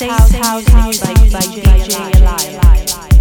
House, house, house music by DJ Alive.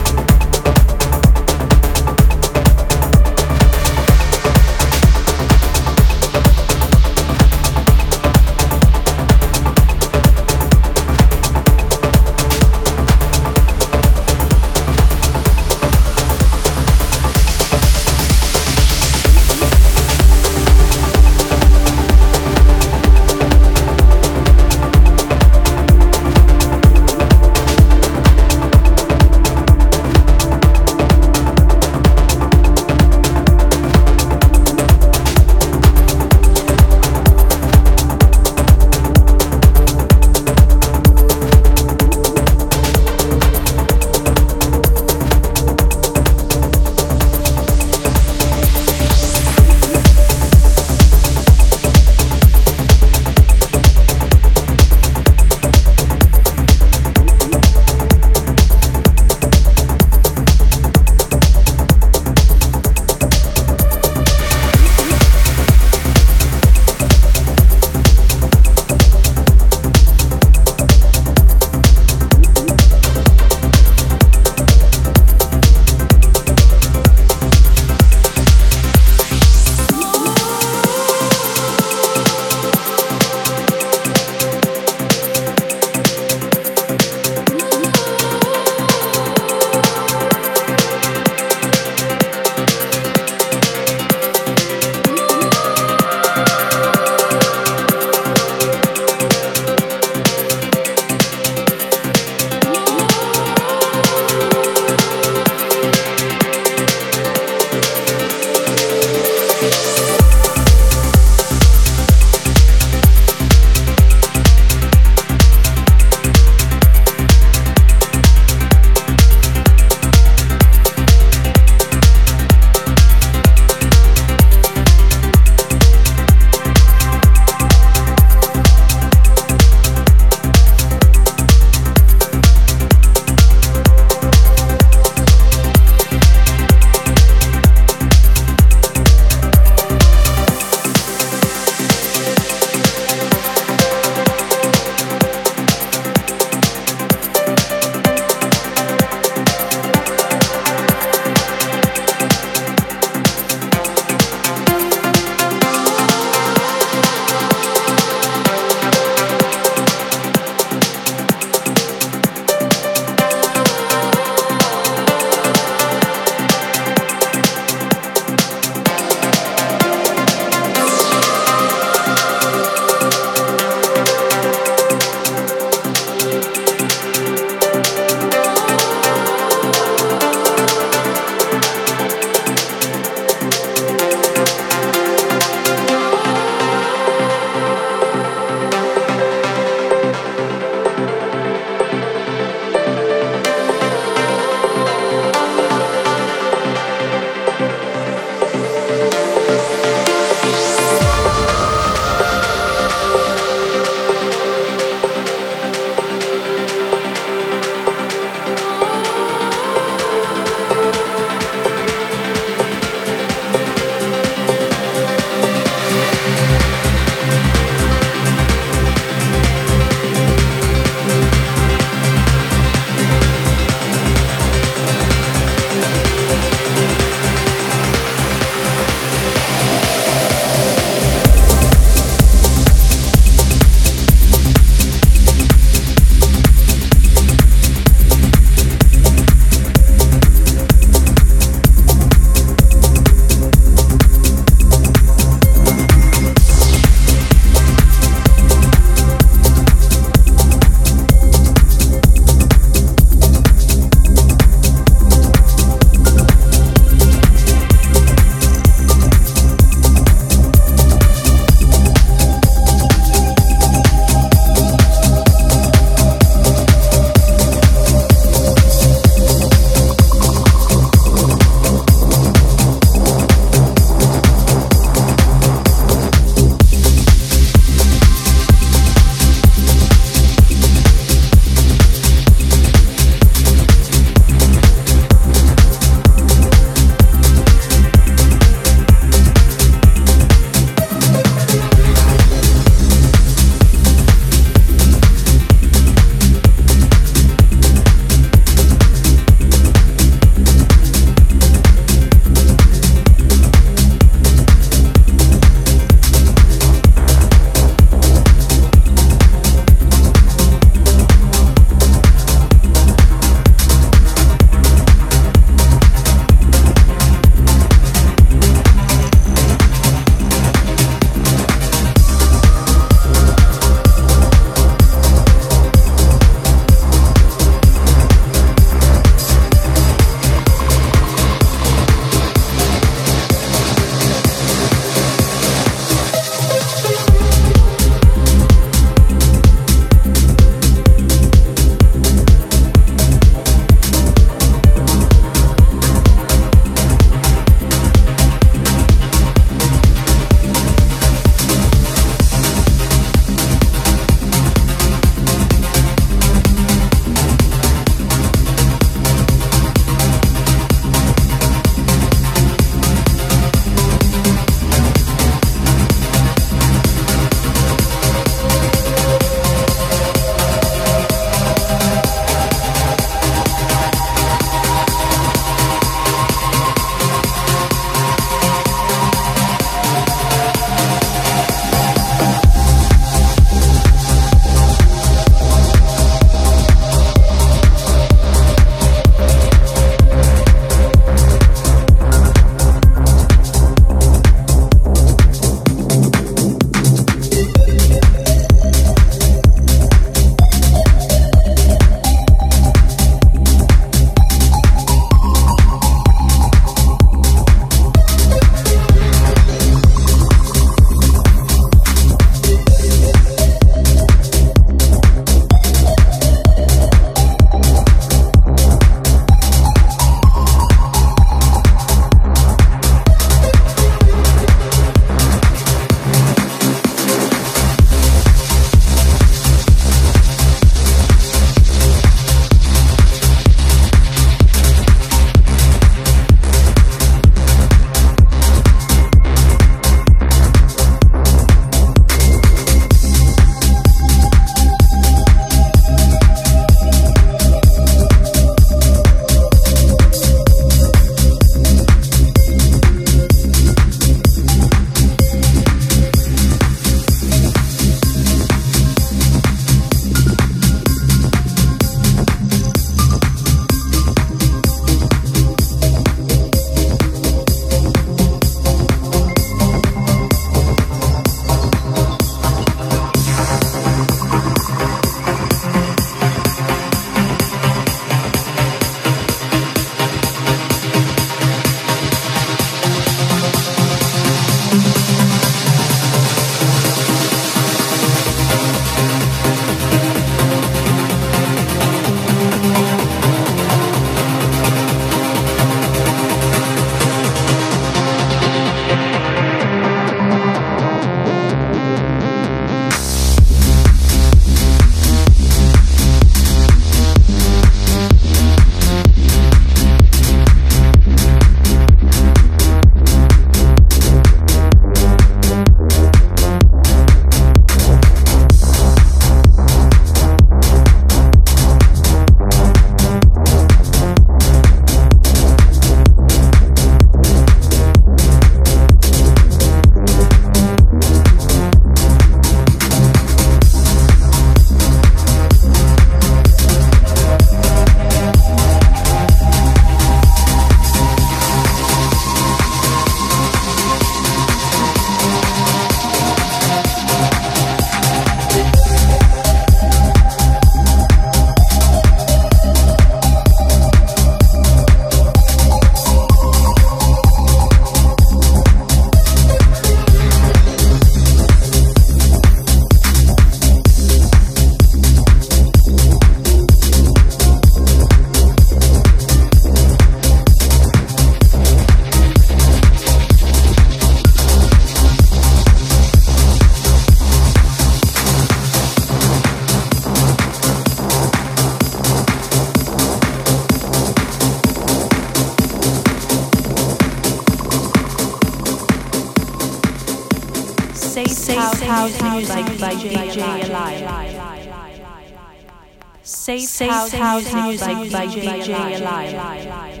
Safe House Music by DJ Alive.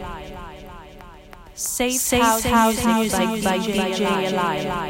Safe House Music by DJ Alive.